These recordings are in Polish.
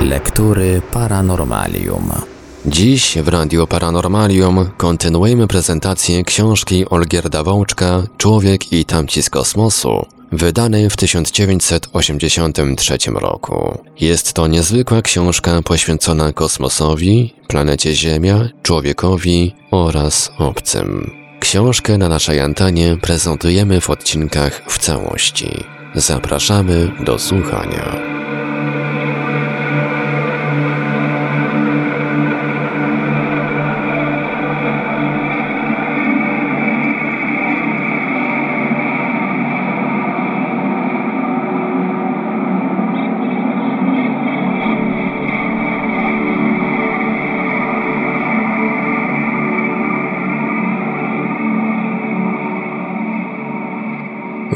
Lektury Paranormalium. Dziś w Radio Paranormalium kontynuujemy prezentację książki Olgierda Wączka Człowiek i tamci z kosmosu, wydanej w 1983 roku. Jest to niezwykła książka poświęcona kosmosowi, planecie Ziemia, człowiekowi oraz obcym. Książkę na naszej antenie prezentujemy w odcinkach w całości. Zapraszamy do słuchania.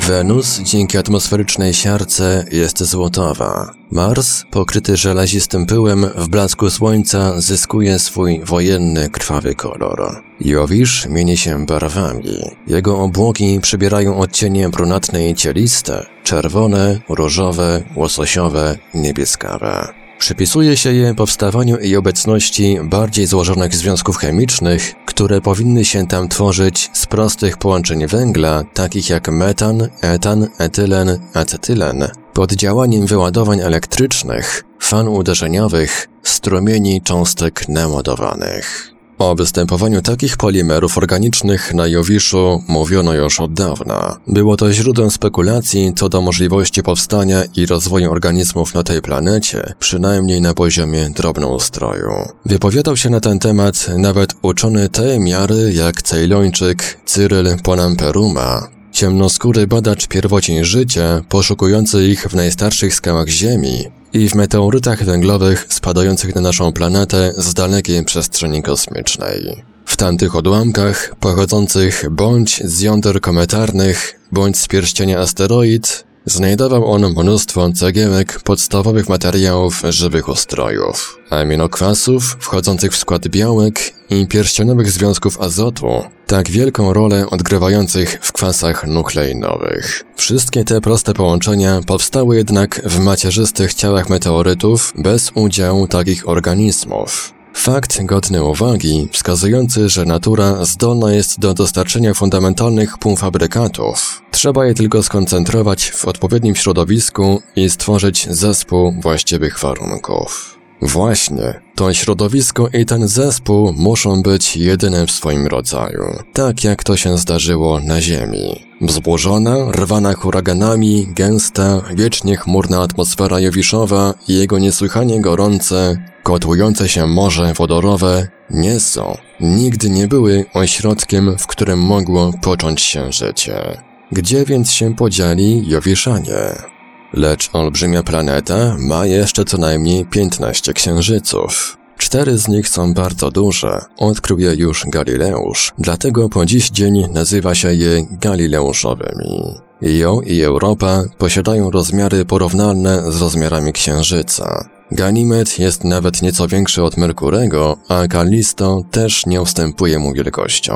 Wenus dzięki atmosferycznej siarce jest złotowa. Mars, pokryty żelazistym pyłem, w blasku słońca zyskuje swój wojenny, krwawy kolor. Jowisz mieni się barwami. Jego obłoki przybierają odcienie brunatne i cieliste, czerwone, różowe, łososiowe, niebieskawe. Przypisuje się je powstawaniu i obecności bardziej złożonych związków chemicznych, które powinny się tam tworzyć z prostych połączeń węgla, takich jak metan, etan, etylen, acetylen, pod działaniem wyładowań elektrycznych, fan uderzeniowych, strumieni cząstek nemodowanych. O występowaniu takich polimerów organicznych na Jowiszu mówiono już od dawna. Było to źródłem spekulacji co do możliwości powstania i rozwoju organizmów na tej planecie, przynajmniej na poziomie drobnoustroju. Wypowiadał się na ten temat nawet uczony tej miary jak Cejlończyk Cyryl Ponamperuma, ciemnoskóry badacz pierwocień życia, poszukujący ich w najstarszych skałach Ziemi i w meteorytach węglowych spadających na naszą planetę z dalekiej przestrzeni kosmicznej. W tamtych odłamkach, pochodzących bądź z jąder kometarnych, bądź z pierścienia asteroid, Znajdował on mnóstwo cegiełek podstawowych materiałów żywych ustrojów, aminokwasów wchodzących w skład białek i pierścionowych związków azotu, tak wielką rolę odgrywających w kwasach nukleinowych. Wszystkie te proste połączenia powstały jednak w macierzystych ciałach meteorytów bez udziału takich organizmów. Fakt godny uwagi, wskazujący, że natura zdolna jest do dostarczenia fundamentalnych półfabrykatów. Trzeba je tylko skoncentrować w odpowiednim środowisku i stworzyć zespół właściwych warunków. Właśnie, to środowisko i ten zespół muszą być jedyne w swoim rodzaju, tak jak to się zdarzyło na Ziemi. Wzburzona, rwana huraganami, gęsta, wiecznie chmurna atmosfera Jowiszowa i jego niesłychanie gorące, kotłujące się morze wodorowe nie są, nigdy nie były ośrodkiem, w którym mogło począć się życie. Gdzie więc się podzieli Jowiszanie? Lecz olbrzymia planeta ma jeszcze co najmniej 15 księżyców. Cztery z nich są bardzo duże, odkrył je już Galileusz, dlatego po dziś dzień nazywa się je Galileuszowymi. Jo i Europa posiadają rozmiary porównalne z rozmiarami Księżyca. Ganimed jest nawet nieco większy od Merkurego, a Kalisto też nie ustępuje mu wielkością.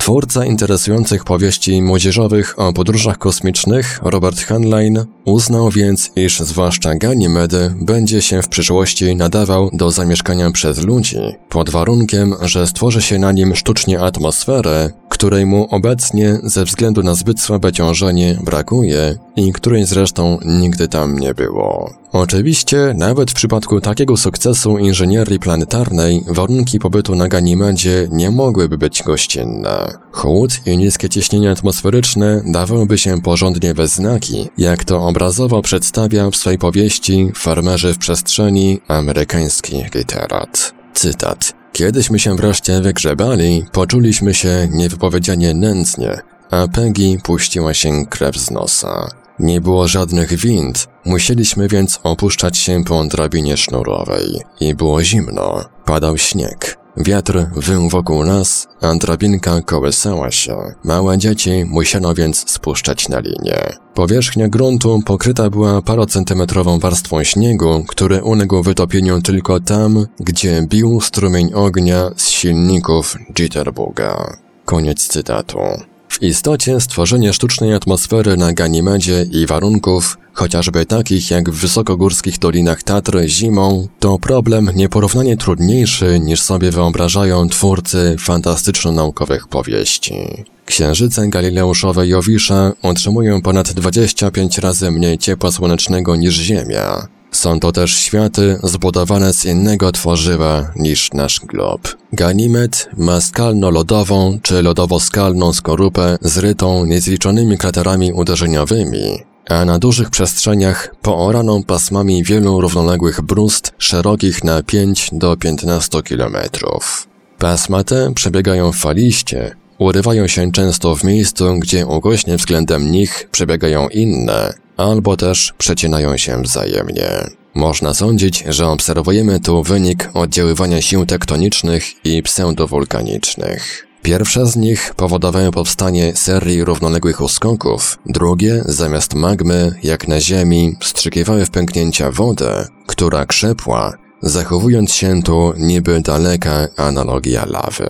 Twórca interesujących powieści młodzieżowych o podróżach kosmicznych, Robert Heinlein, uznał więc, iż zwłaszcza Ganimed będzie się w przyszłości nadawał do zamieszkania przez ludzi, pod warunkiem, że stworzy się na nim sztucznie atmosferę, której mu obecnie ze względu na zbyt słabe ciążenie brakuje i której zresztą nigdy tam nie było. Oczywiście, nawet w przypadku takiego sukcesu inżynierii planetarnej, warunki pobytu na Ganimedzie nie mogłyby być gościnne. Chłód i niskie ciśnienie atmosferyczne dawałyby się porządnie we znaki, jak to obrazowo przedstawia w swej powieści Farmerzy w przestrzeni amerykański literat. Cytat. Kiedyśmy się wreszcie wygrzebali, poczuliśmy się niewypowiedzianie nędznie, a Peggy puściła się krew z nosa. Nie było żadnych wind, musieliśmy więc opuszczać się po drabinie sznurowej. I było zimno, padał śnieg. Wiatr wył wokół nas, a drabinka kołysała się. Małe dzieci musiano więc spuszczać na linię. Powierzchnia gruntu pokryta była parocentymetrową warstwą śniegu, który uległ wytopieniu tylko tam, gdzie bił strumień ognia z silników Jitterbuga. Koniec cytatu. W istocie stworzenie sztucznej atmosfery na Ganimedzie i warunków chociażby takich jak w wysokogórskich dolinach Tatr zimą, to problem nieporównanie trudniejszy niż sobie wyobrażają twórcy fantastyczno-naukowych powieści. Księżyce galileuszowe Jowisza otrzymują ponad 25 razy mniej ciepła słonecznego niż Ziemia. Są to też światy zbudowane z innego tworzywa niż nasz glob. Ganimed ma skalno-lodową czy lodowo-skalną skorupę zrytą niezliczonymi kraterami uderzeniowymi, a na dużych przestrzeniach pooraną pasmami wielu równoległych brust szerokich na 5 do 15 kilometrów. Pasma te przebiegają faliście, urywają się często w miejscu, gdzie ugośnie względem nich przebiegają inne, albo też przecinają się wzajemnie. Można sądzić, że obserwujemy tu wynik oddziaływania sił tektonicznych i pseudowulkanicznych. Pierwsze z nich powodowały powstanie serii równoległych uskoków, drugie, zamiast magmy, jak na Ziemi, wstrzykiwały w pęknięcia wodę, która krzepła, zachowując się tu niby daleka analogia lawy.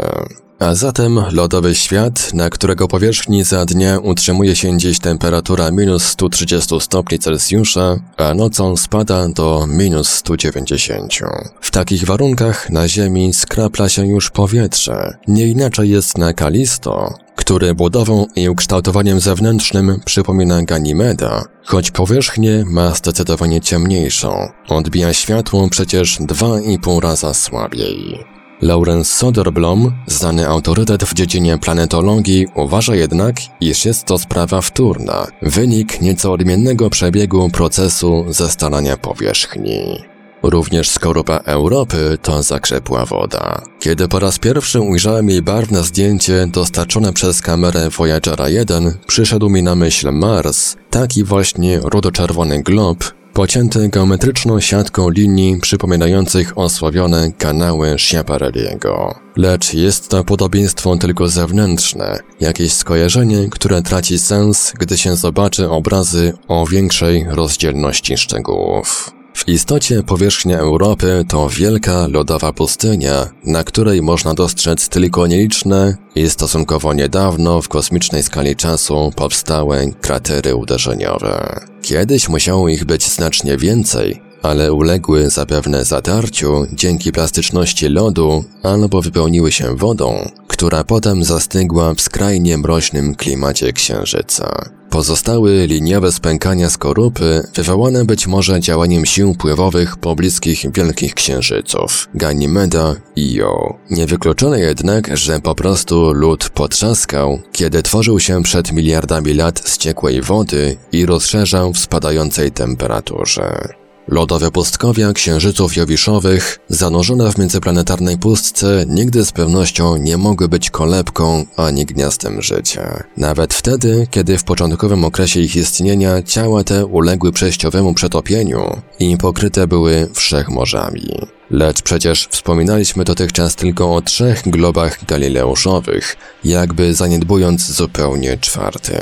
A zatem lodowy świat, na którego powierzchni za dnia utrzymuje się dziś temperatura minus 130 stopni Celsjusza, a nocą spada do minus 190. W takich warunkach na Ziemi skrapla się już powietrze. Nie inaczej jest na Kalisto, który budową i ukształtowaniem zewnętrznym przypomina Ganimeda, choć powierzchnię ma zdecydowanie ciemniejszą. Odbija światło przecież dwa i pół raza słabiej. Lawrence Soderblom, znany autorytet w dziedzinie planetologii, uważa jednak, iż jest to sprawa wtórna, wynik nieco odmiennego przebiegu procesu zestalania powierzchni. Również skorupa Europy to zakrzepła woda. Kiedy po raz pierwszy ujrzałem jej barwne zdjęcie dostarczone przez kamerę Voyagera 1, przyszedł mi na myśl Mars, taki właśnie rudo-czerwony glob, pocięty geometryczną siatką linii przypominających osławione kanały Schiaparelliego. Lecz jest to podobieństwo tylko zewnętrzne, jakieś skojarzenie, które traci sens, gdy się zobaczy obrazy o większej rozdzielności szczegółów. W istocie powierzchnia Europy to wielka lodowa pustynia, na której można dostrzec tylko nieliczne i stosunkowo niedawno w kosmicznej skali czasu powstałe kratery uderzeniowe. Kiedyś musiało ich być znacznie więcej, ale uległy zapewne zatarciu dzięki plastyczności lodu albo wypełniły się wodą, która potem zastygła w skrajnie mroźnym klimacie Księżyca. Pozostałe liniowe spękania skorupy wywołane być może działaniem sił pływowych pobliskich wielkich księżyców Ganymeda i Io. Niewykluczone jednak, że po prostu lód potrzaskał, kiedy tworzył się przed miliardami lat z ciekłej wody i rozszerzał w spadającej temperaturze. Lodowe pustkowia księżyców jowiszowych, zanurzone w międzyplanetarnej pustce, nigdy z pewnością nie mogły być kolebką ani gniazdem życia. Nawet wtedy, kiedy w początkowym okresie ich istnienia ciała te uległy przejściowemu przetopieniu i pokryte były wszechmorzami. Lecz przecież wspominaliśmy dotychczas tylko o trzech globach galileuszowych, jakby zaniedbując zupełnie czwarty.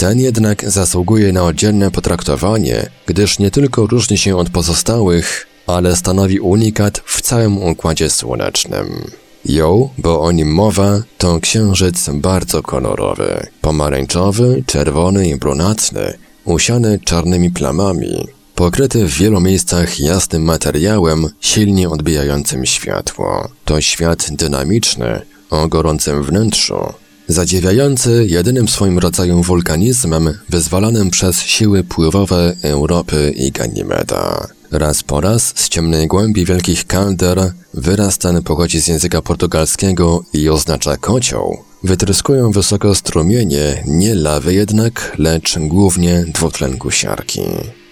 Ten jednak zasługuje na oddzielne potraktowanie, gdyż nie tylko różni się od pozostałych, ale stanowi unikat w całym Układzie Słonecznym. Ją, bo o nim mowa, to księżyc bardzo kolorowy, pomarańczowy, czerwony i brunatny, usiany czarnymi plamami, pokryty w wielu miejscach jasnym materiałem, silnie odbijającym światło. To świat dynamiczny, o gorącym wnętrzu, Zadziwiający jedynym swoim rodzaju wulkanizmem wyzwalanym przez siły pływowe Europy i Ganimeda. Raz po raz z ciemnej głębi wielkich kalder wyraz ten pochodzi z języka portugalskiego i oznacza kocioł. Wytryskują wysoko strumienie, nie lawy jednak, lecz głównie dwutlenku siarki.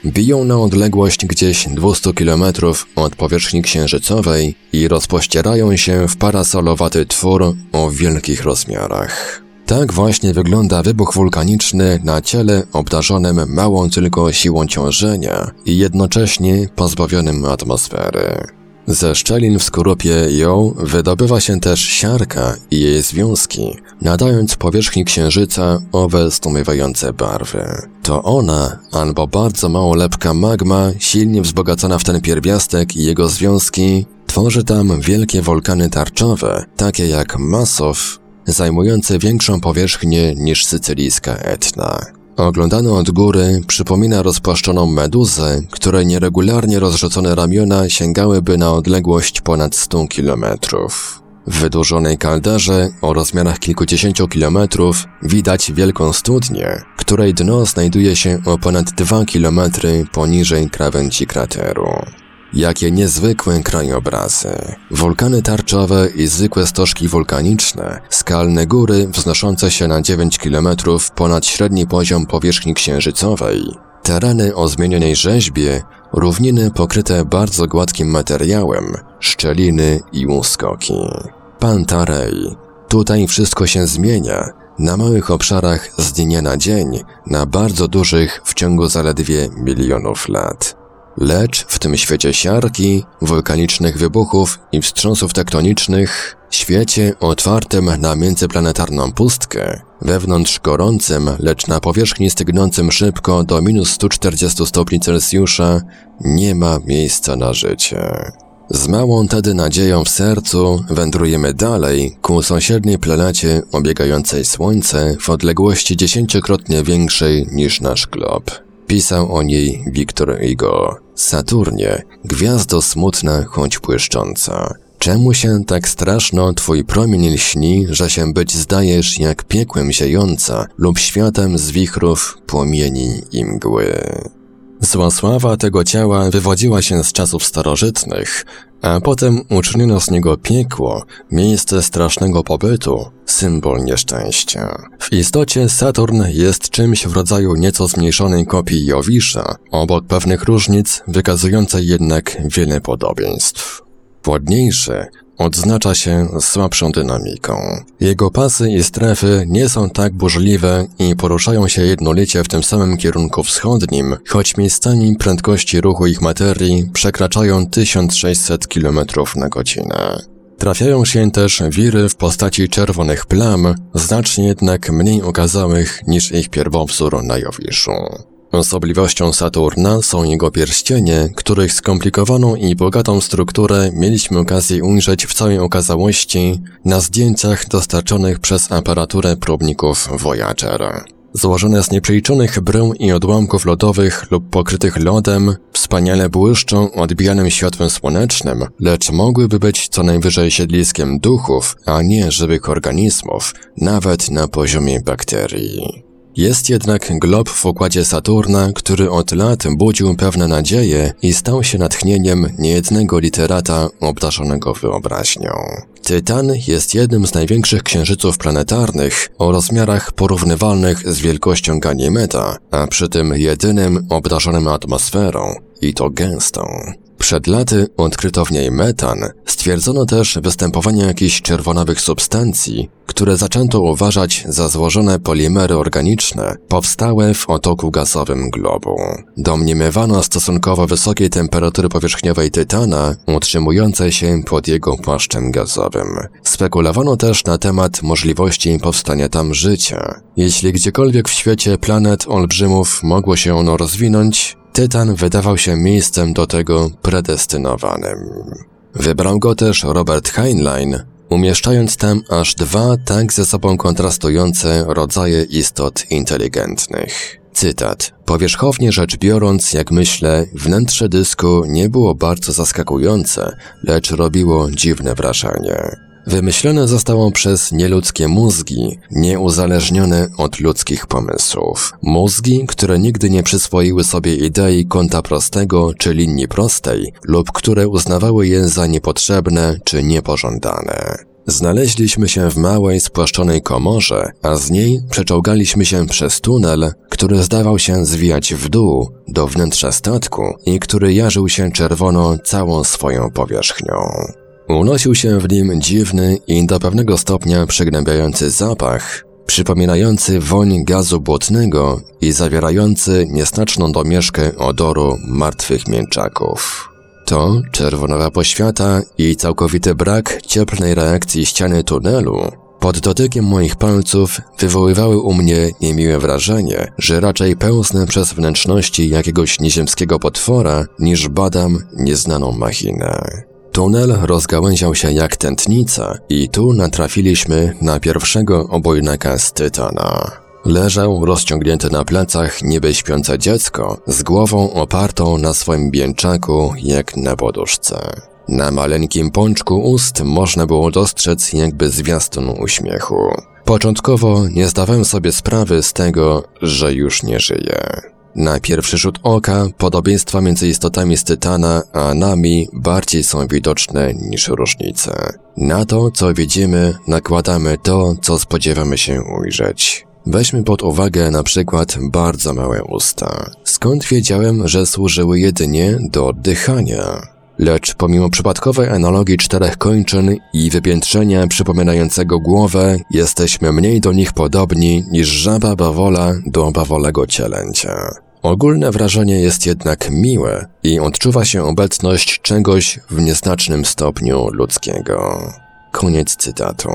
Biją na odległość gdzieś 200 km od powierzchni księżycowej i rozpościerają się w parasolowaty twór o wielkich rozmiarach. Tak właśnie wygląda wybuch wulkaniczny na ciele obdarzonym małą tylko siłą ciążenia i jednocześnie pozbawionym atmosfery. Ze szczelin w skorupie ją wydobywa się też siarka i jej związki, nadając powierzchni księżyca owe stumiewające barwy. To ona, albo bardzo mało lepka magma, silnie wzbogacona w ten pierwiastek i jego związki, tworzy tam wielkie wulkany tarczowe, takie jak Masow, zajmujące większą powierzchnię niż sycylijska Etna. Oglądany od góry przypomina rozpłaszczoną meduzę, której nieregularnie rozrzucone ramiona sięgałyby na odległość ponad 100 kilometrów. W wydłużonej kalderze o rozmiarach kilkudziesięciu kilometrów widać wielką studnię, której dno znajduje się o ponad 2 kilometry poniżej krawędzi krateru. Jakie niezwykłe krajobrazy. Wulkany tarczowe i zwykłe stożki wulkaniczne, skalne góry wznoszące się na 9 km ponad średni poziom powierzchni księżycowej, tereny o zmienionej rzeźbie, równiny pokryte bardzo gładkim materiałem, szczeliny i łuskoki. Pantarej. Tutaj wszystko się zmienia, na małych obszarach z dnia na dzień, na bardzo dużych w ciągu zaledwie milionów lat. Lecz w tym świecie siarki, wulkanicznych wybuchów i wstrząsów tektonicznych, świecie otwartym na międzyplanetarną pustkę, wewnątrz gorącym, lecz na powierzchni stygnącym szybko do minus 140 stopni Celsjusza, nie ma miejsca na życie. Z małą tedy nadzieją w sercu wędrujemy dalej ku sąsiedniej planecie obiegającej Słońce w odległości dziesięciokrotnie większej niż nasz glob. Pisał o niej Wiktor Igo. Saturnie, gwiazdo smutna, choć błyszcząca. Czemu się tak straszno twój promień lśni, że się być zdajesz jak piekłem ziejąca lub światem z wichrów, płomieni i mgły? Zła sława tego ciała wywodziła się z czasów starożytnych, a potem uczyniono z niego piekło, miejsce strasznego pobytu, symbol nieszczęścia. W istocie Saturn jest czymś w rodzaju nieco zmniejszonej kopii Jowisza, obok pewnych różnic wykazującej jednak wiele podobieństw. Płodniejszy, odznacza się słabszą dynamiką. Jego pasy i strefy nie są tak burzliwe i poruszają się jednolicie w tym samym kierunku wschodnim, choć miejscami prędkości ruchu ich materii przekraczają 1600 km na godzinę. Trafiają się też wiry w postaci czerwonych plam, znacznie jednak mniej okazałych niż ich pierwowzór na Jowiszu. Osobliwością Saturna są jego pierścienie, których skomplikowaną i bogatą strukturę mieliśmy okazję ujrzeć w całej okazałości na zdjęciach dostarczonych przez aparaturę próbników Voyager. Złożone z nieprzeliczonych brył i odłamków lodowych lub pokrytych lodem, wspaniale błyszczą odbijanym światłem słonecznym, lecz mogłyby być co najwyżej siedliskiem duchów, a nie żywych organizmów, nawet na poziomie bakterii. Jest jednak glob w układzie Saturna, który od lat budził pewne nadzieje i stał się natchnieniem niejednego literata obdarzonego wyobraźnią. Tytan jest jednym z największych księżyców planetarnych o rozmiarach porównywalnych z wielkością Ganymeda, a przy tym jedynym obdarzonym atmosferą i to gęstą. Przed laty odkryto w niej metan, stwierdzono też występowanie jakichś czerwonawych substancji, które zaczęto uważać za złożone polimery organiczne powstałe w otoku gazowym globu. Domniemywano stosunkowo wysokiej temperatury powierzchniowej tytana, utrzymującej się pod jego płaszczem gazowym. Spekulowano też na temat możliwości powstania tam życia. Jeśli gdziekolwiek w świecie planet olbrzymów mogło się ono rozwinąć, Tytan wydawał się miejscem do tego predestynowanym. Wybrał go też Robert Heinlein, umieszczając tam aż dwa tak ze sobą kontrastujące rodzaje istot inteligentnych. Cytat. Powierzchownie rzecz biorąc, jak myślę, wnętrze dysku nie było bardzo zaskakujące, lecz robiło dziwne wrażenie. Wymyślone zostało przez nieludzkie mózgi, nieuzależnione od ludzkich pomysłów. Mózgi, które nigdy nie przyswoiły sobie idei kąta prostego czy linii prostej, lub które uznawały je za niepotrzebne czy niepożądane. Znaleźliśmy się w małej, spłaszczonej komorze, a z niej przeczołgaliśmy się przez tunel, który zdawał się zwijać w dół do wnętrza statku i który jarzył się czerwono całą swoją powierzchnią. Unosił się w nim dziwny i do pewnego stopnia przygnębiający zapach, przypominający woń gazu błotnego i zawierający nieznaczną domieszkę odoru martwych mięczaków. To czerwonawa poświata i całkowity brak cieplnej reakcji ściany tunelu pod dotykiem moich palców wywoływały u mnie niemiłe wrażenie, że raczej pełznę przez wnętrzności jakiegoś nieziemskiego potwora, niż badam nieznaną machinę. Tunel rozgałęział się jak tętnica i tu natrafiliśmy na pierwszego obojnaka z Tytana. Leżał rozciągnięty na plecach niby śpiące dziecko, z głową opartą na swoim bięczaku jak na poduszce. Na maleńkim pączku ust można było dostrzec jakby zwiastun uśmiechu. Początkowo nie zdawałem sobie sprawy z tego, że już nie żyje. Na pierwszy rzut oka podobieństwa między istotami z Tytana a nami bardziej są widoczne niż różnice. Na to, co widzimy, nakładamy to, co spodziewamy się ujrzeć. Weźmy pod uwagę na przykład bardzo małe usta. Skąd wiedziałem, że służyły jedynie do oddychania? Lecz pomimo przypadkowej analogii czterech kończyn i wypiętrzenia przypominającego głowę, jesteśmy mniej do nich podobni niż żaba bawola do bawolego cielęcia. Ogólne wrażenie jest jednak miłe i odczuwa się obecność czegoś w nieznacznym stopniu ludzkiego. Koniec cytatu.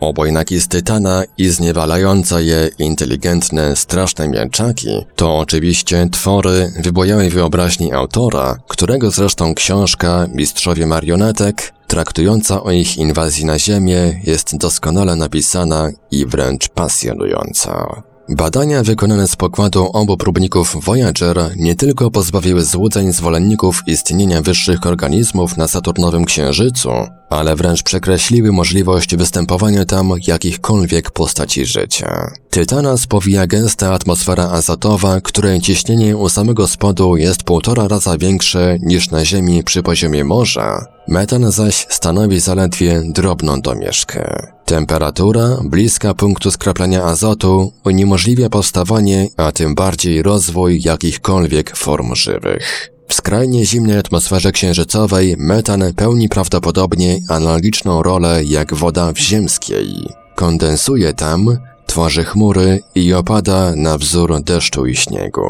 Obojnaki z Tytana i zniewalające je inteligentne, straszne mięczaki to oczywiście twory wybojałej wyobraźni autora, którego zresztą książka Mistrzowie Marionetek, traktująca o ich inwazji na Ziemię, jest doskonale napisana i wręcz pasjonująca. Badania wykonane z pokładu obu próbników Voyager nie tylko pozbawiły złudzeń zwolenników istnienia wyższych organizmów na Saturnowym Księżycu, ale wręcz przekreśliły możliwość występowania tam jakichkolwiek postaci życia. Tytana spowija gęsta atmosfera azotowa, której ciśnienie u samego spodu jest półtora raza większe niż na Ziemi przy poziomie morza, metan zaś stanowi zaledwie drobną domieszkę. Temperatura bliska punktu skraplania azotu uniemożliwia powstawanie, a tym bardziej rozwój jakichkolwiek form żywych. W skrajnie zimnej atmosferze księżycowej metan pełni prawdopodobnie analogiczną rolę jak woda w ziemskiej. Kondensuje tam, tworzy chmury i opada na wzór deszczu i śniegu.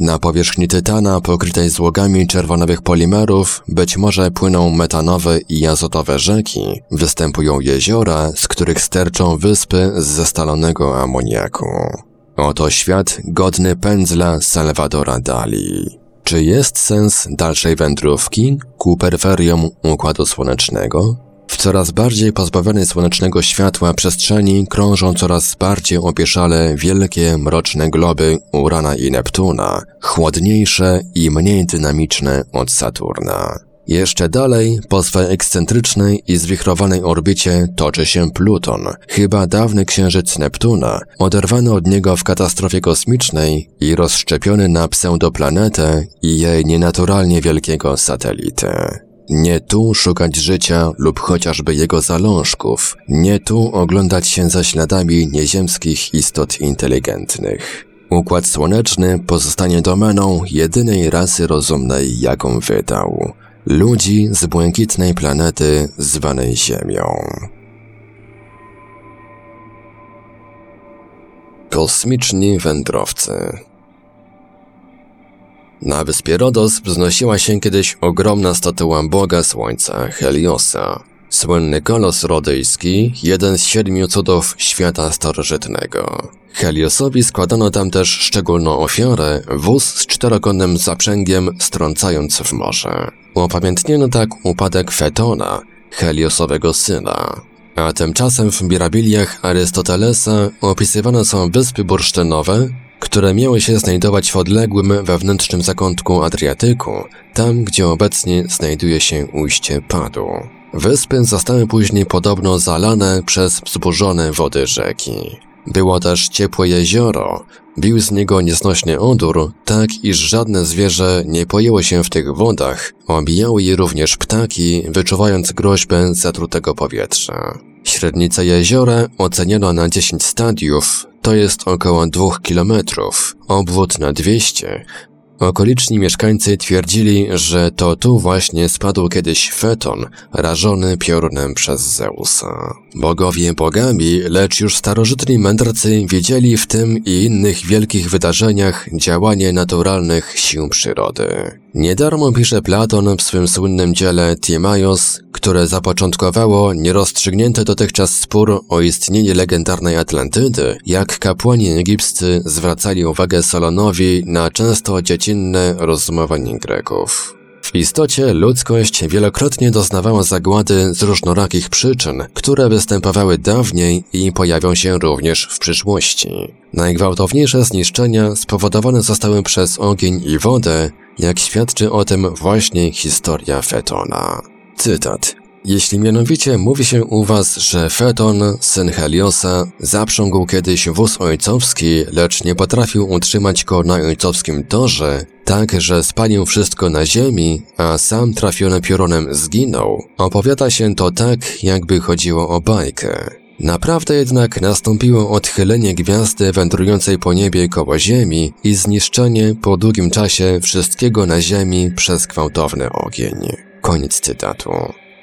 Na powierzchni Tytana pokrytej złogami czerwonowych polimerów być może płyną metanowe i azotowe rzeki, występują jeziora, z których sterczą wyspy z zestalonego amoniaku. Oto świat godny pędzla Salvadora Dali. Czy jest sens dalszej wędrówki ku peryferium Układu Słonecznego? W coraz bardziej pozbawionej słonecznego światła przestrzeni krążą coraz bardziej opieszale wielkie, mroczne globy Urana i Neptuna, chłodniejsze i mniej dynamiczne od Saturna. Jeszcze dalej, po swej ekscentrycznej i zwichrowanej orbicie toczy się Pluton, chyba dawny księżyc Neptuna, oderwany od niego w katastrofie kosmicznej i rozszczepiony na pseudoplanetę i jej nienaturalnie wielkiego satelitę. Nie tu szukać życia lub chociażby jego zalążków, nie tu oglądać się za śladami nieziemskich istot inteligentnych. Układ Słoneczny pozostanie domeną jedynej rasy rozumnej, jaką wydał ludzi z błękitnej planety zwanej Ziemią. Kosmiczni wędrowcy na wyspie Rodos wznosiła się kiedyś ogromna statua Boga Słońca, Heliosa. Słynny kolos rodyjski, jeden z siedmiu cudów świata starożytnego. Heliosowi składano tam też szczególną ofiarę, wóz z czterokonnym zaprzęgiem strącając w morze. Upamiętniono tak upadek Fetona, Heliosowego syna. A tymczasem w mirabiliach Arystotelesa opisywane są wyspy bursztynowe, które miały się znajdować w odległym wewnętrznym zakątku Adriatyku, tam gdzie obecnie znajduje się ujście Padu. Wyspy zostały później podobno zalane przez wzburzone wody rzeki. Było też ciepłe jezioro, bił z niego nieznośny odór, tak iż żadne zwierzę nie pojęło się w tych wodach, obijały je również ptaki, wyczuwając groźbę zatrutego powietrza. Średnica jeziora oceniono na 10 stadiów, to jest około 2 kilometrów, obwód na 200, Okoliczni mieszkańcy twierdzili, że to tu właśnie spadł kiedyś feton, rażony piorunem przez Zeusa. Bogowie bogami, lecz już starożytni mędrcy widzieli w tym i innych wielkich wydarzeniach działanie naturalnych sił przyrody. Niedarmo pisze Platon w swym słynnym dziele Tiemaios, które zapoczątkowało nierozstrzygnięty dotychczas spór o istnienie legendarnej Atlantydy, jak kapłani egipscy zwracali uwagę Solonowi na często dziecinne rozumowanie Greków. W istocie ludzkość wielokrotnie doznawała zagłady z różnorakich przyczyn, które występowały dawniej i pojawią się również w przyszłości. Najgwałtowniejsze zniszczenia spowodowane zostały przez ogień i wodę, jak świadczy o tym właśnie historia Fetona. Cytat. Jeśli mianowicie mówi się u was, że Feton, syn Heliosa, zaprzągł kiedyś wóz ojcowski, lecz nie potrafił utrzymać go na ojcowskim torze, tak, że spalił wszystko na ziemi, a sam trafiony piorunem zginął, opowiada się to tak, jakby chodziło o bajkę. Naprawdę jednak nastąpiło odchylenie gwiazdy wędrującej po niebie koło Ziemi i zniszczenie po długim czasie wszystkiego na Ziemi przez gwałtowny ogień. Koniec cytatu.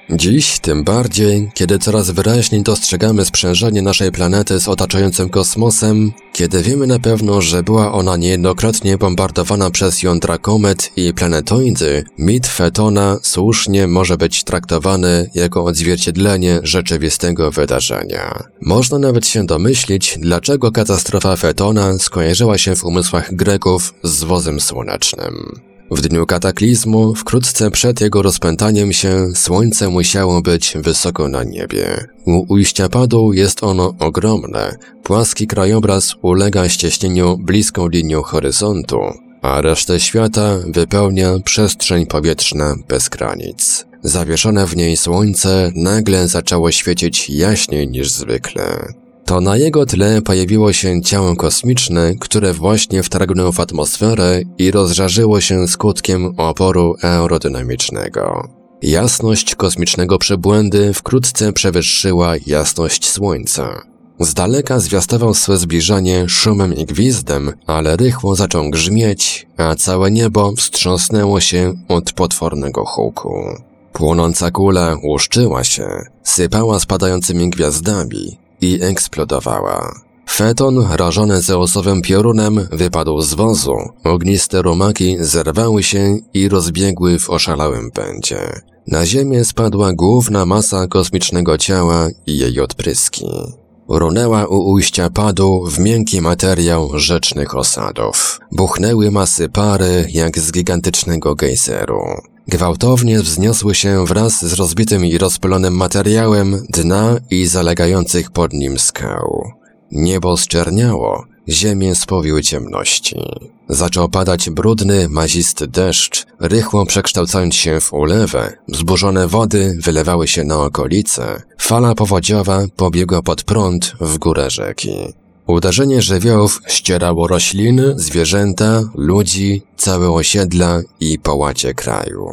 Dziś tym bardziej, kiedy coraz wyraźniej dostrzegamy sprzężenie naszej planety z otaczającym kosmosem, kiedy wiemy na pewno, że była ona niejednokrotnie bombardowana przez jądra komet i planetoidy, mit Fetona słusznie może być traktowany jako odzwierciedlenie rzeczywistego wydarzenia. Można nawet się domyślić, dlaczego katastrofa Fetona skojarzyła się w umysłach Greków z wozem słonecznym. W dniu kataklizmu, wkrótce przed jego rozpętaniem się, słońce musiało być wysoko na niebie. U ujścia padu jest ono ogromne. Płaski krajobraz ulega ścieśnieniu bliską linią horyzontu, a resztę świata wypełnia przestrzeń powietrzna bez granic. Zawieszone w niej słońce nagle zaczęło świecić jaśniej niż zwykle. To na jego tle pojawiło się ciało kosmiczne, które właśnie wtargnęło w atmosferę i rozżarzyło się skutkiem oporu aerodynamicznego. Jasność kosmicznego przebłędy wkrótce przewyższyła jasność Słońca. Z daleka zwiastował swe zbliżanie szumem i gwizdem, ale rychło zaczął grzmieć, a całe niebo wstrząsnęło się od potwornego huku. Płonąca kula łuszczyła się, sypała spadającymi gwiazdami, i eksplodowała. Feton, rażony Zeusowym piorunem, wypadł z wozu. Ogniste rumaki zerwały się i rozbiegły w oszalałym pędzie. Na ziemię spadła główna masa kosmicznego ciała i jej odpryski. Runęła u ujścia padu w miękki materiał rzecznych osadów. Buchnęły masy pary jak z gigantycznego gejzeru. Gwałtownie wzniosły się wraz z rozbitym i rozpylonym materiałem dna i zalegających pod nim skał. Niebo zczerniało, ziemię spowiły ciemności. Zaczął padać brudny, mazisty deszcz, rychło przekształcając się w ulewę. Wzburzone wody wylewały się na okolice. Fala powodziowa pobiegła pod prąd w górę rzeki. Uderzenie żywiołów ścierało rośliny, zwierzęta, ludzi, całe osiedla i połacie kraju.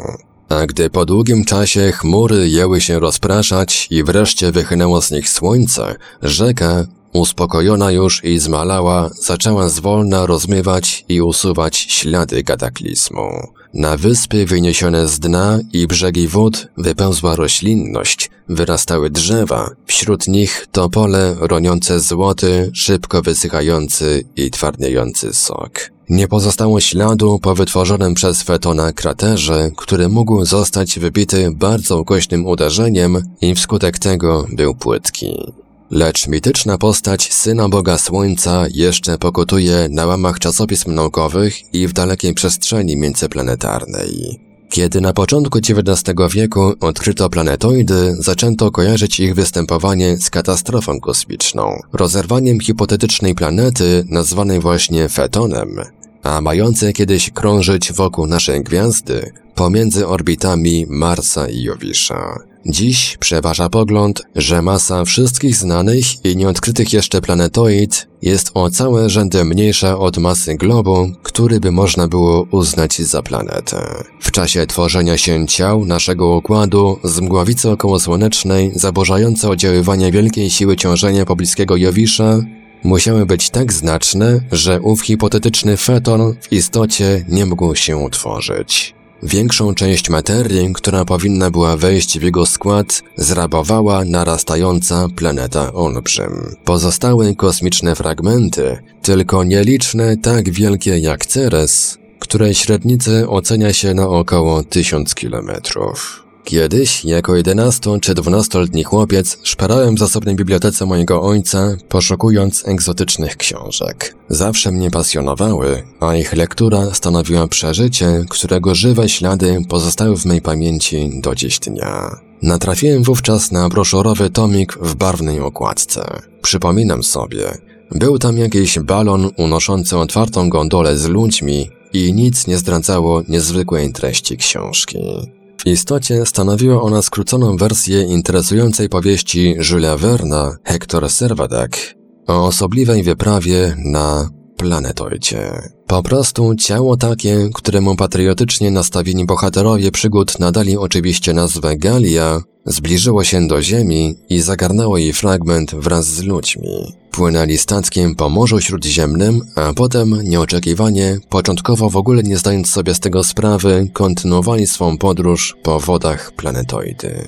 A gdy po długim czasie chmury jęły się rozpraszać i wreszcie wychynęło z nich słońce, rzeka, uspokojona już i zmalała, zaczęła zwolna rozmywać i usuwać ślady kataklizmu. Na wyspy wyniesione z dna i brzegi wód wypełzła roślinność, wyrastały drzewa, wśród nich topole roniące złoty, szybko wysychający i twardniejący sok. Nie pozostało śladu po wytworzonym przez Fetona kraterze, który mógł zostać wybity bardzo ukośnym uderzeniem i wskutek tego był płytki. Lecz mityczna postać syna Boga Słońca jeszcze pokutuje na łamach czasopism naukowych i w dalekiej przestrzeni międzyplanetarnej. Kiedy na początku XIX wieku odkryto planetoidy, zaczęto kojarzyć ich występowanie z katastrofą kosmiczną, rozerwaniem hipotetycznej planety nazwanej właśnie Fetonem, a mającej kiedyś krążyć wokół naszej gwiazdy pomiędzy orbitami Marsa i Jowisza. Dziś przeważa pogląd, że masa wszystkich znanych i nieodkrytych jeszcze planetoid jest o całe rzędy mniejsza od masy globu, który by można było uznać za planetę. W czasie tworzenia się ciał naszego układu z mgławicy okołosłonecznej zaburzające oddziaływanie wielkiej siły ciążenia pobliskiego Jowisza musiały być tak znaczne, że ów hipotetyczny feton w istocie nie mógł się utworzyć. Większą część materii, która powinna była wejść w jego skład, zrabowała narastająca planeta Olbrzym. Pozostałe kosmiczne fragmenty, tylko nieliczne tak wielkie jak Ceres, której średnicy ocenia się na około 1000 kilometrów. Kiedyś, jako 11 czy 12-letni chłopiec, szperałem w zasobnej bibliotece mojego ojca, poszukując egzotycznych książek. Zawsze mnie pasjonowały, a ich lektura stanowiła przeżycie, którego żywe ślady pozostały w mej pamięci do dziś dnia. Natrafiłem wówczas na broszurowy tomik w barwnej okładce. Przypominam sobie, był tam jakiś balon unoszący otwartą gondolę z ludźmi i nic nie zdradzało niezwykłej treści książki. W istocie stanowiła ona skróconą wersję interesującej powieści Jules Verna Hector Servadac o osobliwej wyprawie na planetoidzie. Po prostu ciało takie, któremu patriotycznie nastawieni bohaterowie przygód nadali oczywiście nazwę Galia, zbliżyło się do Ziemi i zagarnęło jej fragment wraz z ludźmi. Płynęli statkiem po Morzu Śródziemnym, a potem, nieoczekiwanie, początkowo w ogóle nie zdając sobie z tego sprawy, kontynuowali swą podróż po wodach planetoidy.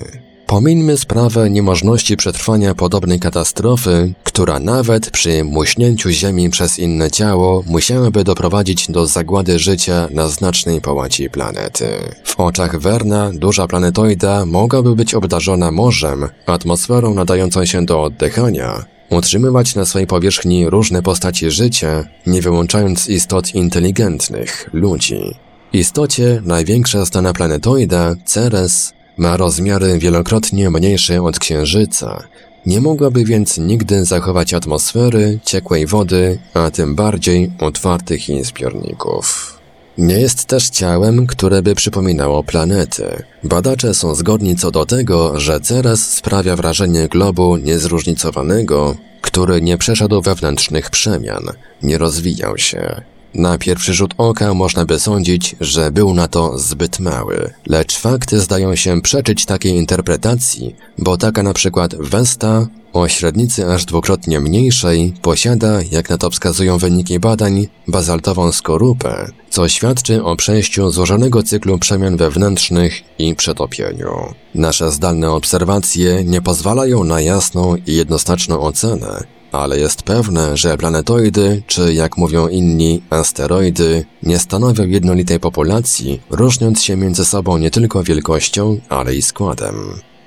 Pomińmy sprawę niemożności przetrwania podobnej katastrofy, która nawet przy muśnięciu Ziemi przez inne ciało musiałaby doprowadzić do zagłady życia na znacznej połaci planety. W oczach Werna duża planetoida mogłaby być obdarzona morzem, atmosferą nadającą się do oddychania, utrzymywać na swojej powierzchni różne postacie życia, nie wyłączając istot inteligentnych, ludzi. Istocie największa znana planetoida, Ceres, ma rozmiary wielokrotnie mniejsze od Księżyca, nie mogłaby więc nigdy zachować atmosfery, ciekłej wody, a tym bardziej otwartych jej zbiorników. Nie jest też ciałem, które by przypominało planety. Badacze są zgodni co do tego, że Ceres sprawia wrażenie globu niezróżnicowanego, który nie przeszedł wewnętrznych przemian, nie rozwijał się. Na pierwszy rzut oka można by sądzić, że był na to zbyt mały, lecz fakty zdają się przeczyć takiej interpretacji, bo taka na przykład Vesta o średnicy aż dwukrotnie mniejszej posiada, jak na to wskazują wyniki badań, bazaltową skorupę, co świadczy o przejściu złożonego cyklu przemian wewnętrznych i przetopieniu. Nasze zdalne obserwacje nie pozwalają na jasną i jednoznaczną ocenę, ale jest pewne, że planetoidy, czy jak mówią inni, asteroidy, nie stanowią jednolitej populacji, różniąc się między sobą nie tylko wielkością, ale i składem.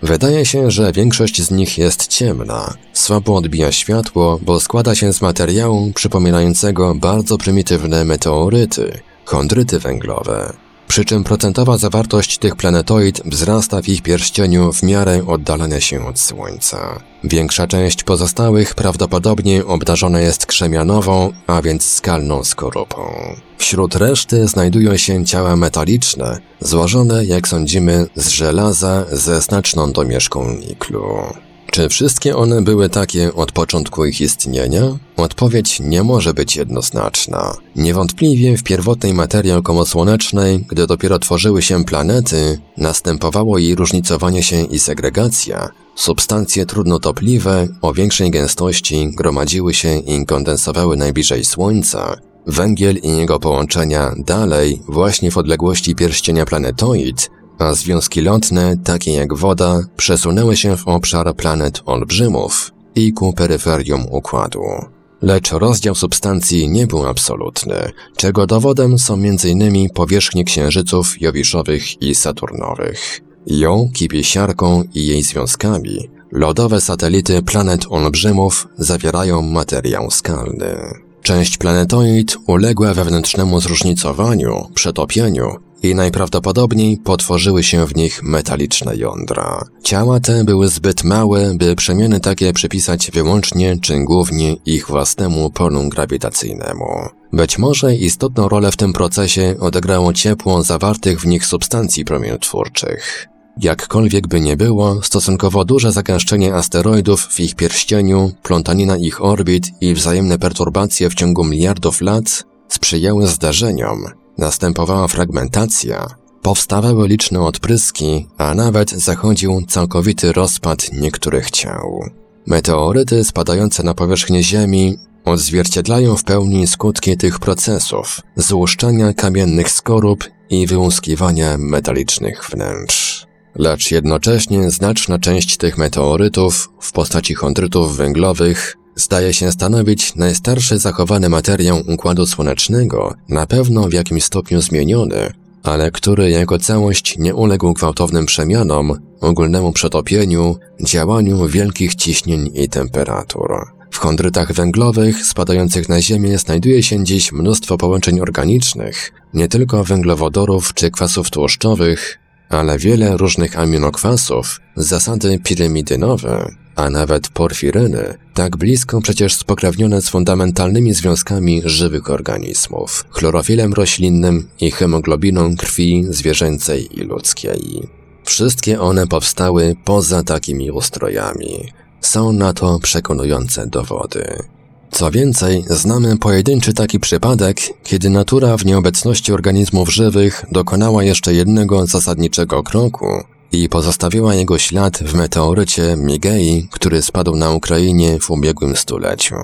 Wydaje się, że większość z nich jest ciemna, słabo odbija światło, bo składa się z materiału przypominającego bardzo prymitywne meteoryty, chondryty węglowe. Przy czym procentowa zawartość tych planetoid wzrasta w ich pierścieniu w miarę oddalania się od Słońca. Większa część pozostałych prawdopodobnie obdarzona jest krzemianową, a więc skalną skorupą. Wśród reszty znajdują się ciała metaliczne, złożone, jak sądzimy, z żelaza ze znaczną domieszką niklu. Czy wszystkie one były takie od początku ich istnienia? Odpowiedź nie może być jednoznaczna. Niewątpliwie w pierwotnej materii okołosłonecznej, gdy dopiero tworzyły się planety, następowało jej różnicowanie się i segregacja. Substancje trudnotopliwe o większej gęstości gromadziły się i kondensowały najbliżej Słońca, Węgiel i jego połączenia dalej, właśnie w odległości pierścienia planetoid, a związki lotne, takie jak woda, przesunęły się w obszar planet olbrzymów i ku peryferium układu. Lecz rozdział substancji nie był absolutny, czego dowodem są m.in. powierzchnie księżyców jowiszowych i saturnowych. Ją kipi siarką i jej związkami. Lodowe satelity planet olbrzymów zawierają materiał skalny. Część planetoid uległa wewnętrznemu zróżnicowaniu, przetopieniu i najprawdopodobniej potworzyły się w nich metaliczne jądra. Ciała te były zbyt małe, by przemiany takie przypisać wyłącznie czy głównie ich własnemu polu grawitacyjnemu. Być może istotną rolę w tym procesie odegrało ciepło zawartych w nich substancji promieniotwórczych. Jakkolwiek by nie było, stosunkowo duże zagęszczenie asteroidów w ich pierścieniu, plątanina ich orbit i wzajemne perturbacje w ciągu miliardów lat sprzyjały zdarzeniom, Następowała fragmentacja, powstawały liczne odpryski, a nawet zachodził całkowity rozpad niektórych ciał. Meteoryty spadające na powierzchnię Ziemi odzwierciedlają w pełni skutki tych procesów, złuszczania kamiennych skorup i wyłuskiwania metalicznych wnętrz. Lecz jednocześnie znaczna część tych meteorytów w postaci chondrytów węglowych zdaje się stanowić najstarszy zachowany materiał Układu Słonecznego, na pewno w jakimś stopniu zmieniony, ale który jako całość nie uległ gwałtownym przemianom, ogólnemu przetopieniu, działaniu wielkich ciśnień i temperatur. W chondrytach węglowych spadających na Ziemię znajduje się dziś mnóstwo połączeń organicznych, nie tylko węglowodorów czy kwasów tłuszczowych, ale wiele różnych aminokwasów, zasady pirimidynowe, a nawet porfiryny, tak blisko przecież spokrewnione z fundamentalnymi związkami żywych organizmów, chlorofilem roślinnym i hemoglobiną krwi zwierzęcej i ludzkiej. Wszystkie one powstały poza takimi ustrojami. Są na to przekonujące dowody. Co więcej, znamy pojedynczy taki przypadek, kiedy natura w nieobecności organizmów żywych dokonała jeszcze jednego zasadniczego kroku i pozostawiła jego ślad w meteorycie Migei, który spadł na Ukrainie w ubiegłym stuleciu.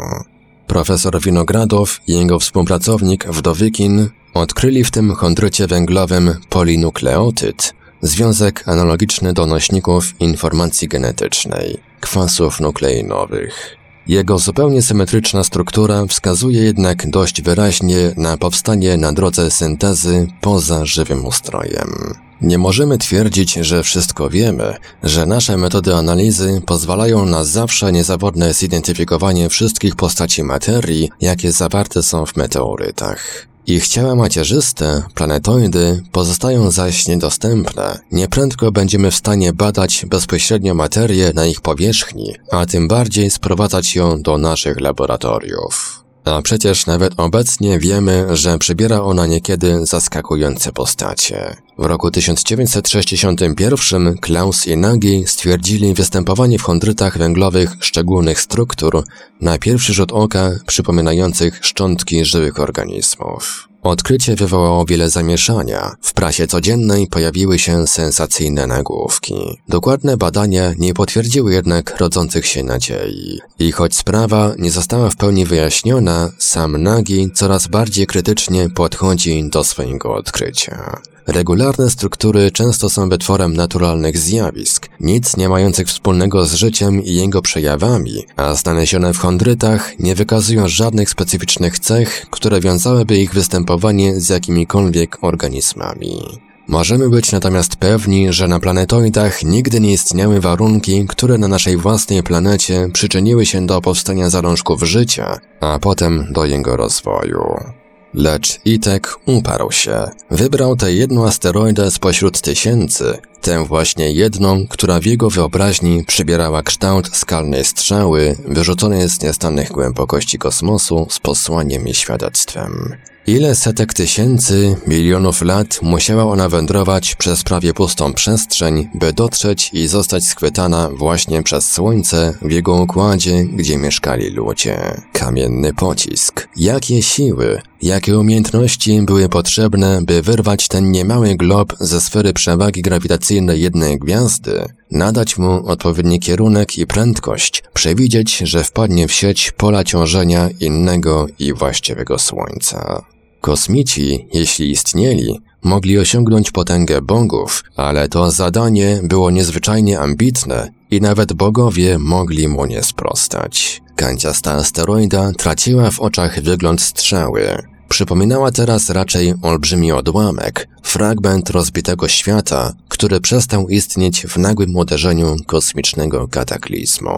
Profesor Winogradow i jego współpracownik Wdowykin odkryli w tym chondrycie węglowym polinukleotyd, związek analogiczny do nośników informacji genetycznej, kwasów nukleinowych. Jego zupełnie symetryczna struktura wskazuje jednak dość wyraźnie na powstanie na drodze syntezy poza żywym ustrojem. Nie możemy twierdzić, że wszystko wiemy, że nasze metody analizy pozwalają na zawsze niezawodne zidentyfikowanie wszystkich postaci materii, jakie zawarte są w meteorytach. Ich ciała macierzyste, planetoidy, pozostają zaś niedostępne. Nieprędko będziemy w stanie badać bezpośrednio materię na ich powierzchni, a tym bardziej sprowadzać ją do naszych laboratoriów. A przecież nawet obecnie wiemy, że przybiera ona niekiedy zaskakujące postacie. W roku 1961 Klaus i Nagy stwierdzili występowanie w chondrytach węglowych szczególnych struktur, na pierwszy rzut oka przypominających szczątki żywych organizmów. Odkrycie wywołało wiele zamieszania. W prasie codziennej pojawiły się sensacyjne nagłówki. Dokładne badania nie potwierdziły jednak rodzących się nadziei. I choć sprawa nie została w pełni wyjaśniona, sam Nagi coraz bardziej krytycznie podchodzi do swojego odkrycia. Regularne struktury często są wytworem naturalnych zjawisk, nic nie mających wspólnego z życiem i jego przejawami, a znalezione w chondrytach nie wykazują żadnych specyficznych cech, które wiązałyby ich występowanie z jakimikolwiek organizmami. Możemy być natomiast pewni, że na planetoidach nigdy nie istniały warunki, które na naszej własnej planecie przyczyniły się do powstania zalążków życia, a potem do jego rozwoju. Lecz Itek uparł się. Wybrał tę jedną asteroidę spośród tysięcy, tę właśnie jedną, która w jego wyobraźni przybierała kształt skalnej strzały wyrzuconej z niestanych głębokości kosmosu z posłaniem i świadectwem. Ile setek tysięcy, milionów lat musiała ona wędrować przez prawie pustą przestrzeń, by dotrzeć i zostać schwytana właśnie przez Słońce w jego układzie, gdzie mieszkali ludzie. Kamienny pocisk. Jakie siły, jakie umiejętności były potrzebne, by wyrwać ten niemały glob ze sfery przewagi grawitacyjnej jednej gwiazdy, nadać mu odpowiedni kierunek i prędkość, przewidzieć, że wpadnie w sieć pola ciążenia innego i właściwego Słońca. Kosmici, jeśli istnieli, mogli osiągnąć potęgę bogów, ale to zadanie było niezwyczajnie ambitne i nawet bogowie mogli mu nie sprostać. Kanciasta asteroida traciła w oczach wygląd strzały. Przypominała teraz raczej olbrzymi odłamek, fragment rozbitego świata, który przestał istnieć w nagłym uderzeniu kosmicznego kataklizmu.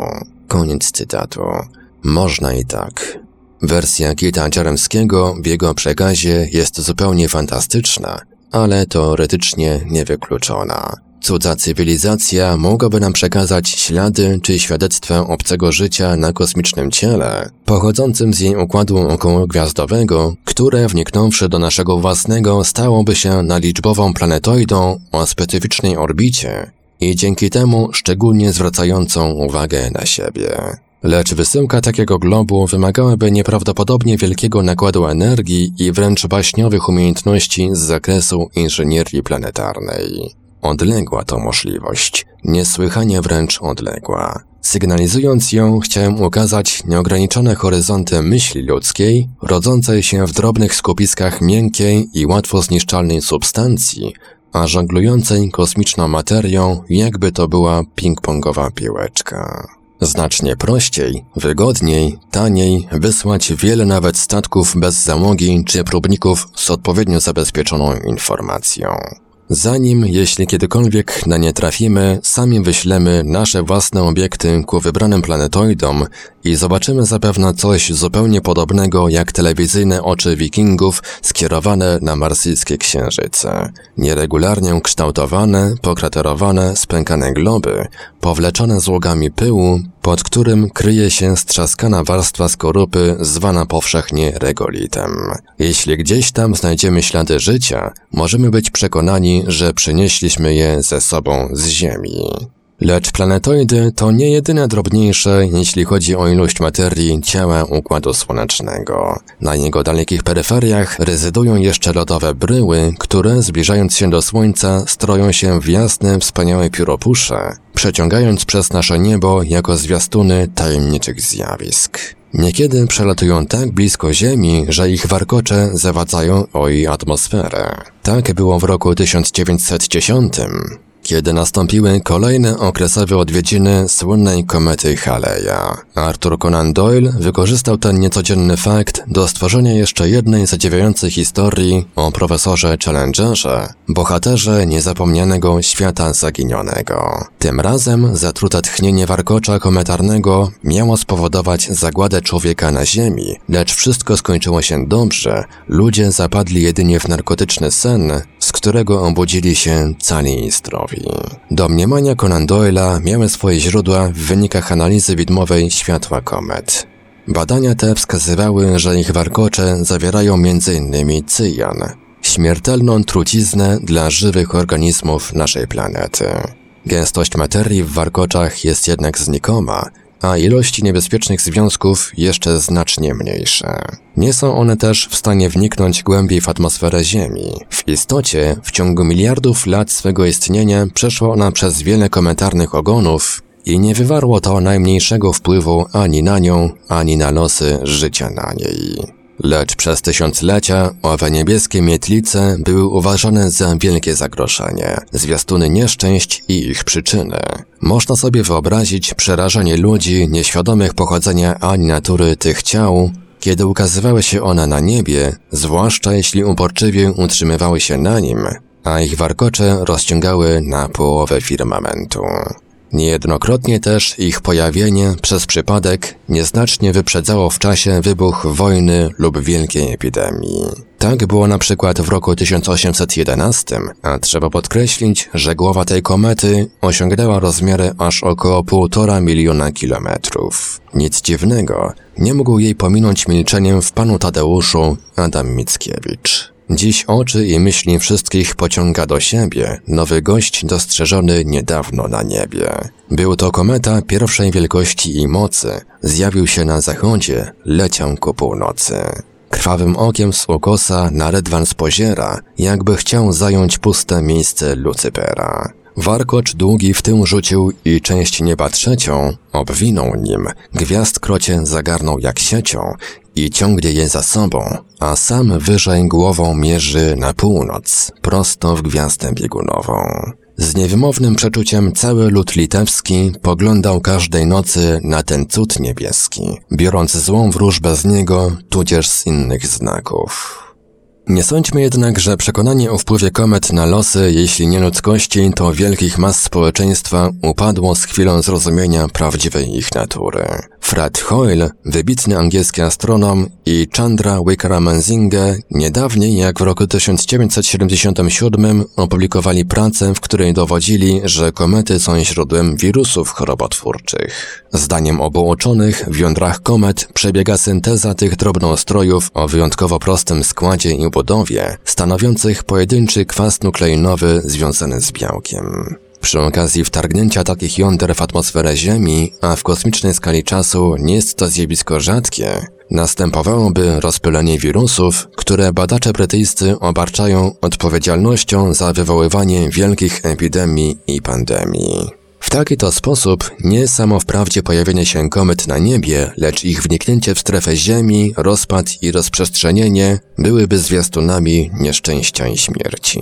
Koniec cytatu. Można i tak. Wersja Kita Jaremskiego w jego przekazie jest zupełnie fantastyczna, ale teoretycznie niewykluczona. Cudza cywilizacja mogłaby nam przekazać ślady czy świadectwa obcego życia na kosmicznym ciele, pochodzącym z jej układu okołogwiazdowego, które wniknąwszy do naszego własnego stałoby się na liczbową planetoidą o specyficznej orbicie i dzięki temu szczególnie zwracającą uwagę na siebie. Lecz wysyłka takiego globu wymagałaby nieprawdopodobnie wielkiego nakładu energii i wręcz baśniowych umiejętności z zakresu inżynierii planetarnej. Odległa to możliwość, niesłychanie wręcz odległa. Sygnalizując ją, chciałem ukazać nieograniczone horyzonty myśli ludzkiej, rodzącej się w drobnych skupiskach miękkiej i łatwo zniszczalnej substancji, a żonglującej kosmiczną materią, jakby to była ping-pongowa piłeczka. Znacznie prościej, wygodniej, taniej wysłać wiele nawet statków bez załogi czy próbników z odpowiednio zabezpieczoną informacją. Zanim, jeśli kiedykolwiek na nie trafimy, sami wyślemy nasze własne obiekty ku wybranym planetoidom i zobaczymy zapewne coś zupełnie podobnego jak telewizyjne oczy wikingów skierowane na marsyjskie księżyce. Nieregularnie kształtowane, pokraterowane, spękane globy, powleczone złogami pyłu, pod którym kryje się strzaskana warstwa skorupy zwana powszechnie regolitem. Jeśli gdzieś tam znajdziemy ślady życia, możemy być przekonani, że przynieśliśmy je ze sobą z Ziemi. Lecz planetoidy to nie jedyne drobniejsze, jeśli chodzi o ilość materii ciała Układu Słonecznego. Na jego dalekich peryferiach rezydują jeszcze lodowe bryły, które zbliżając się do Słońca stroją się w jasne, wspaniałe pióropusze, przeciągając przez nasze niebo jako zwiastuny tajemniczych zjawisk. Niekiedy przelatują tak blisko Ziemi, że ich warkocze zawadzają o jej atmosferę. Tak było w roku 1910 kiedy nastąpiły kolejne okresowe odwiedziny słynnej komety Haleja. Arthur Conan Doyle wykorzystał ten niecodzienny fakt do stworzenia jeszcze jednej zadziwiającej historii o profesorze Challengerze, bohaterze niezapomnianego świata zaginionego. Tym razem zatrute tchnienie warkocza kometarnego miało spowodować zagładę człowieka na Ziemi, lecz wszystko skończyło się dobrze. Ludzie zapadli jedynie w narkotyczny sen, którego obudzili się cali zdrowi. Domniemania Conan Doyle'a miały swoje źródła w wynikach analizy widmowej światła komet. Badania te wskazywały, że ich warkocze zawierają m.in. cyjan, śmiertelną truciznę dla żywych organizmów naszej planety. Gęstość materii w warkoczach jest jednak znikoma, a ilości niebezpiecznych związków jeszcze znacznie mniejsze. Nie są one też w stanie wniknąć głębiej w atmosferę Ziemi. W istocie, w ciągu miliardów lat swego istnienia przeszła ona przez wiele komentarnych ogonów i nie wywarło to najmniejszego wpływu ani na nią, ani na losy życia na niej. Lecz przez tysiąclecia owe niebieskie mietlice były uważane za wielkie zagrożenie, zwiastuny nieszczęść i ich przyczyny. Można sobie wyobrazić przerażenie ludzi nieświadomych pochodzenia ani natury tych ciał, kiedy ukazywały się one na niebie, zwłaszcza jeśli uporczywie utrzymywały się na nim, a ich warkocze rozciągały na połowę firmamentu. Niejednokrotnie też ich pojawienie przez przypadek nieznacznie wyprzedzało w czasie wybuch wojny lub wielkiej epidemii. Tak było na przykład w roku 1811, a trzeba podkreślić, że głowa tej komety osiągnęła rozmiary aż około półtora miliona kilometrów. Nic dziwnego, nie mógł jej pominąć milczeniem w panu Tadeuszu Adam Mickiewicz. Dziś oczy i myśli wszystkich pociąga do siebie nowy gość dostrzeżony niedawno na niebie. Był to kometa pierwszej wielkości i mocy. Zjawił się na zachodzie, leciał ku północy. Krwawym okiem z ukosa na Redwan spoziera, jakby chciał zająć puste miejsce Lucypera. Warkocz długi w tył rzucił i część nieba trzecią obwinął nim, gwiazd krocie zagarnął jak siecią i ciągnie je za sobą, a sam wyżej głową mierzy na północ, prosto w gwiazdę biegunową. Z niewymownym przeczuciem cały lud litewski poglądał każdej nocy na ten cud niebieski, biorąc złą wróżbę z niego, tudzież z innych znaków. Nie sądźmy jednak, że przekonanie o wpływie komet na losy, jeśli nie ludzkości, to wielkich mas społeczeństwa upadło z chwilą zrozumienia prawdziwej ich natury. Fred Hoyle, wybitny angielski astronom i Chandra Wickramansinge niedawniej jak w roku 1977 opublikowali pracę, w której dowodzili, że komety są źródłem wirusów chorobotwórczych. Zdaniem obu uczonych w jądrach komet przebiega synteza tych drobnoustrojów o wyjątkowo prostym składzie i budowie, stanowiących pojedynczy kwas nukleinowy związany z białkiem. Przy okazji wtargnięcia takich jąder w atmosferę Ziemi, a w kosmicznej skali czasu nie jest to zjawisko rzadkie, następowałoby rozpylenie wirusów, które badacze brytyjscy obarczają odpowiedzialnością za wywoływanie wielkich epidemii i pandemii. W taki to sposób nie samo wprawdzie pojawienie się komet na niebie, lecz ich wniknięcie w strefę Ziemi, rozpad i rozprzestrzenienie byłyby zwiastunami nieszczęścia i śmierci.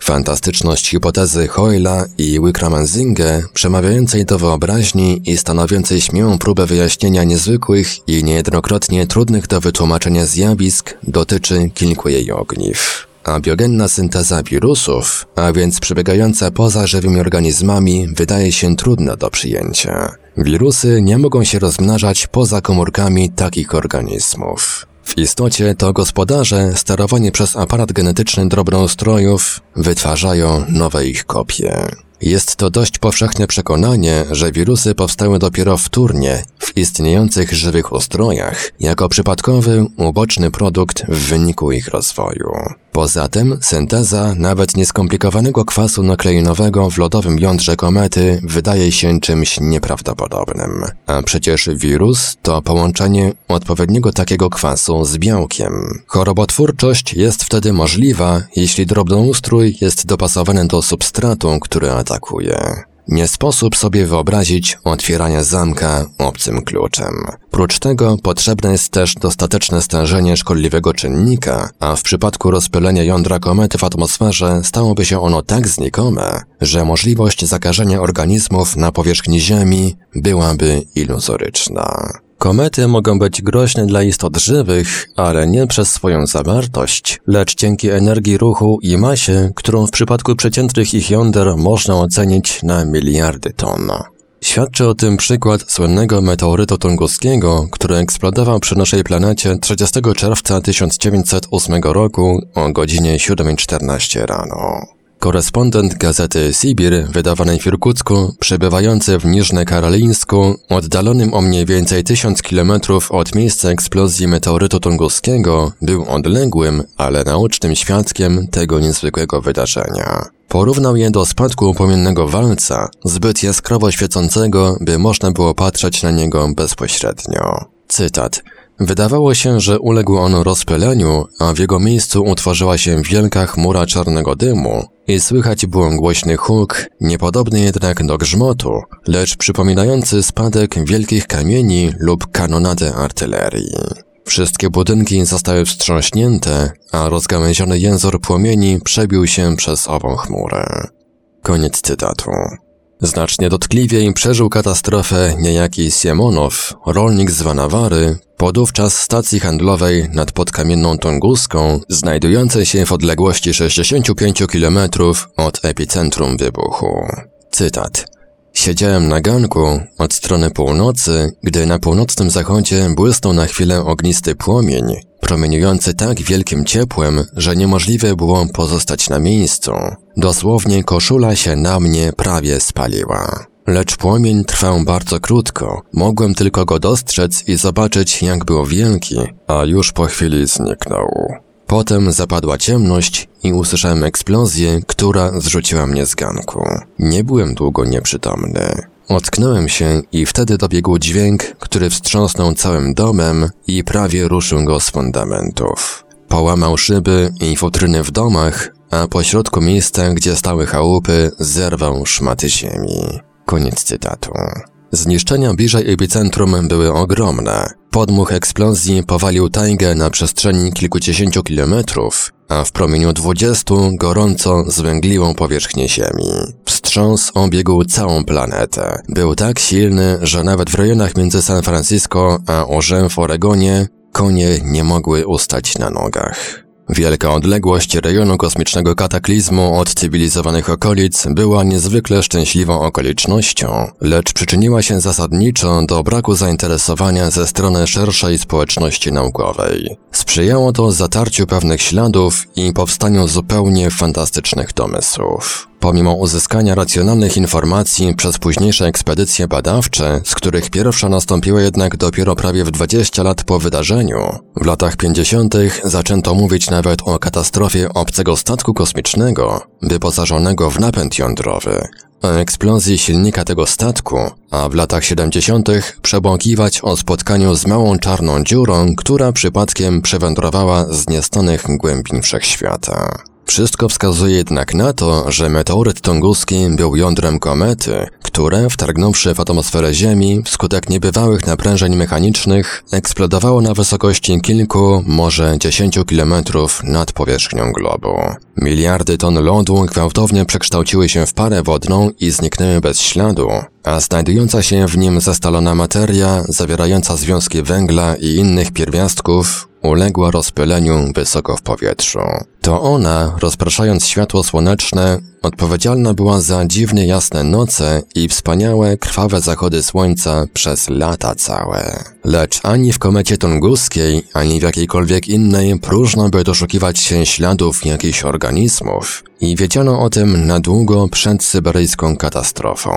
Fantastyczność hipotezy Hoyla i Wickramansinge, przemawiającej do wyobraźni i stanowiącej śmiałą próbę wyjaśnienia niezwykłych i niejednokrotnie trudnych do wytłumaczenia zjawisk, dotyczy kilku jej ogniw. A biogenna synteza wirusów, a więc przebiegająca poza żywymi organizmami, wydaje się trudna do przyjęcia. Wirusy nie mogą się rozmnażać poza komórkami takich organizmów. W istocie to gospodarze, sterowani przez aparat genetyczny drobnoustrojów, wytwarzają nowe ich kopie. Jest to dość powszechne przekonanie, że wirusy powstały dopiero wtórnie w istniejących żywych ustrojach, jako przypadkowy, uboczny produkt w wyniku ich rozwoju. Poza tym synteza nawet nieskomplikowanego kwasu nukleinowego w lodowym jądrze komety wydaje się czymś nieprawdopodobnym. A przecież wirus to połączenie odpowiedniego takiego kwasu z białkiem. Chorobotwórczość jest wtedy możliwa, jeśli drobnoustrój jest dopasowany do substratu, który atakuje. Nie sposób sobie wyobrazić otwierania zamka obcym kluczem. Prócz tego potrzebne jest też dostateczne stężenie szkodliwego czynnika, a w przypadku rozpylenia jądra komety w atmosferze stałoby się ono tak znikome, że możliwość zakażenia organizmów na powierzchni Ziemi byłaby iluzoryczna. Komety mogą być groźne dla istot żywych, ale nie przez swoją zawartość, lecz dzięki energii ruchu i masie, którą w przypadku przeciętnych ich jąder można ocenić na miliardy ton. Świadczy o tym przykład słynnego meteorytu tunguskiego, który eksplodował przy naszej planecie 30 czerwca 1908 roku o godzinie 7.14 rano. Korespondent gazety Sibir, wydawanej w Irkucku, przebywający w Niżne-Karolińsku, oddalonym o mniej więcej tysiąc kilometrów od miejsca eksplozji meteorytu tunguskiego, był odległym, ale naocznym świadkiem tego niezwykłego wydarzenia. Porównał je do spadku płomiennego walca, zbyt jaskrawo świecącego, by można było patrzeć na niego bezpośrednio. Cytat. Wydawało się, że uległ on rozpyleniu, a w jego miejscu utworzyła się wielka chmura czarnego dymu i słychać było głośny huk, niepodobny jednak do grzmotu, lecz przypominający spadek wielkich kamieni lub kanonadę artylerii. Wszystkie budynki zostały wstrząśnięte, a rozgałęziony jęzor płomieni przebił się przez ową chmurę. Koniec cytatu. Znacznie dotkliwiej przeżył katastrofę niejaki Siemonow, rolnik z Vanawary, podówczas stacji handlowej nad podkamienną Tunguską, znajdującej się w odległości 65 km od epicentrum wybuchu. Cytat. Siedziałem na ganku od strony północy, gdy na północnym zachodzie błysnął na chwilę ognisty płomień, promieniujący tak wielkim ciepłem, że niemożliwe było pozostać na miejscu. Dosłownie koszula się na mnie prawie spaliła. Lecz płomień trwał bardzo krótko. Mogłem tylko go dostrzec i zobaczyć, jak był wielki, a już po chwili zniknął. Potem zapadła ciemność i usłyszałem eksplozję, która zrzuciła mnie z ganku. Nie byłem długo nieprzytomny. Ocknąłem się i wtedy dobiegł dźwięk, który wstrząsnął całym domem i prawie ruszył go z fundamentów. Połamał szyby i futryny w domach, a pośrodku miejsca, gdzie stały chałupy, zerwał szmaty ziemi. Koniec cytatu. Zniszczenia bliżej epicentrum były ogromne. Podmuch eksplozji powalił tajgę na przestrzeni kilkudziesięciu kilometrów, a w promieniu dwudziestu gorąco zwęgliłą powierzchnię Ziemi. Wstrząs obiegł całą planetę. Był tak silny, że nawet w rejonach między San Francisco a Orzem w Oregonie konie nie mogły ustać na nogach. Wielka odległość rejonu kosmicznego kataklizmu od cywilizowanych okolic była niezwykle szczęśliwą okolicznością, lecz przyczyniła się zasadniczo do braku zainteresowania ze strony szerszej społeczności naukowej. Sprzyjało to zatarciu pewnych śladów i powstaniu zupełnie fantastycznych domysłów. Pomimo uzyskania racjonalnych informacji przez późniejsze ekspedycje badawcze, z których pierwsza nastąpiła jednak dopiero prawie w 20 lat po wydarzeniu, w latach 50. zaczęto mówić nawet o katastrofie obcego statku kosmicznego, wyposażonego w napęd jądrowy, o eksplozji silnika tego statku, a w latach 70. przebąkiwać o spotkaniu z małą czarną dziurą, która przypadkiem przewędrowała z niestanych głębin wszechświata. Wszystko wskazuje jednak na to, że meteoryt tunguski był jądrem komety, które, wtargnąwszy w atmosferę Ziemi, wskutek niebywałych naprężeń mechanicznych, eksplodowało na wysokości kilku, może dziesięciu kilometrów nad powierzchnią globu. Miliardy ton lodu gwałtownie przekształciły się w parę wodną i zniknęły bez śladu, a znajdująca się w nim zastalona materia, zawierająca związki węgla i innych pierwiastków, uległa rozpyleniu wysoko w powietrzu. To ona, rozpraszając światło słoneczne, odpowiedzialna była za dziwnie jasne noce i wspaniałe, krwawe zachody słońca przez lata całe. Lecz ani w komecie tunguskiej, ani w jakiejkolwiek innej próżno by doszukiwać się śladów jakichś organizmów, i wiedziano o tym na długo przed syberyjską katastrofą.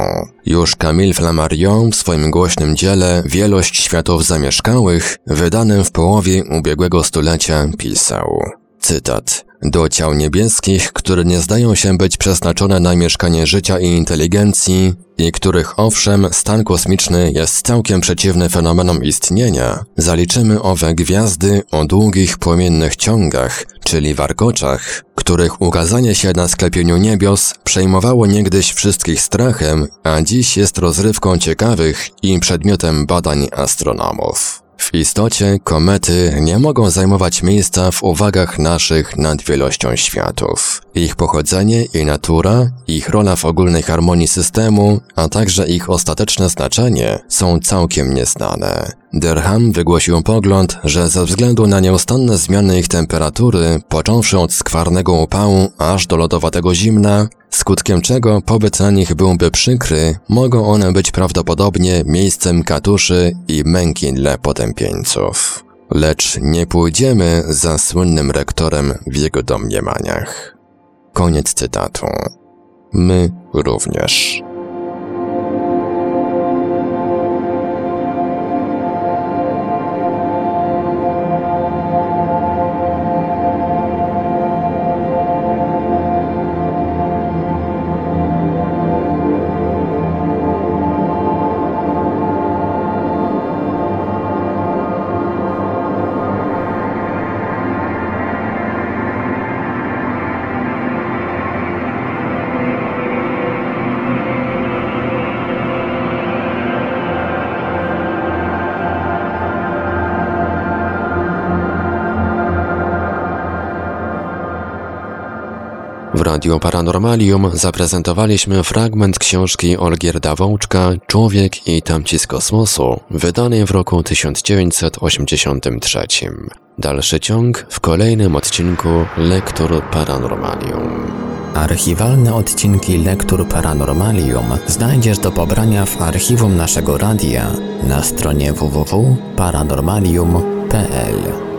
Już Camille Flammarion w swoim głośnym dziele Wielość światów zamieszkałych, wydanym w połowie ubiegłego stulecia, pisał. Cytat. Do ciał niebieskich, które nie zdają się być przeznaczone na mieszkanie życia i inteligencji, i których owszem stan kosmiczny jest całkiem przeciwny fenomenom istnienia, zaliczymy owe gwiazdy o długich płomiennych ciągach, czyli warkoczach, których ukazanie się na sklepieniu niebios przejmowało niegdyś wszystkich strachem, a dziś jest rozrywką ciekawych i przedmiotem badań astronomów. W istocie komety nie mogą zajmować miejsca w uwagach naszych nad wielością światów. Ich pochodzenie i natura, ich rola w ogólnej harmonii systemu, a także ich ostateczne znaczenie są całkiem nieznane. Derham wygłosił pogląd, że ze względu na nieustanne zmiany ich temperatury, począwszy od skwarnego upału aż do lodowatego zimna, skutkiem czego pobyt na nich byłby przykry, mogą one być prawdopodobnie miejscem katuszy i męki dla potępieńców. Lecz nie pójdziemy za słynnym rektorem w jego domniemaniach. Koniec cytatu. My również. Paranormalium zaprezentowaliśmy fragment książki Olgierda Wączka Człowiek i tamci z kosmosu, wydanej w roku 1983. Dalszy ciąg w kolejnym odcinku Lektur Paranormalium. Archiwalne odcinki Lektur Paranormalium znajdziesz do pobrania w archiwum naszego radia na stronie www.paranormalium.pl.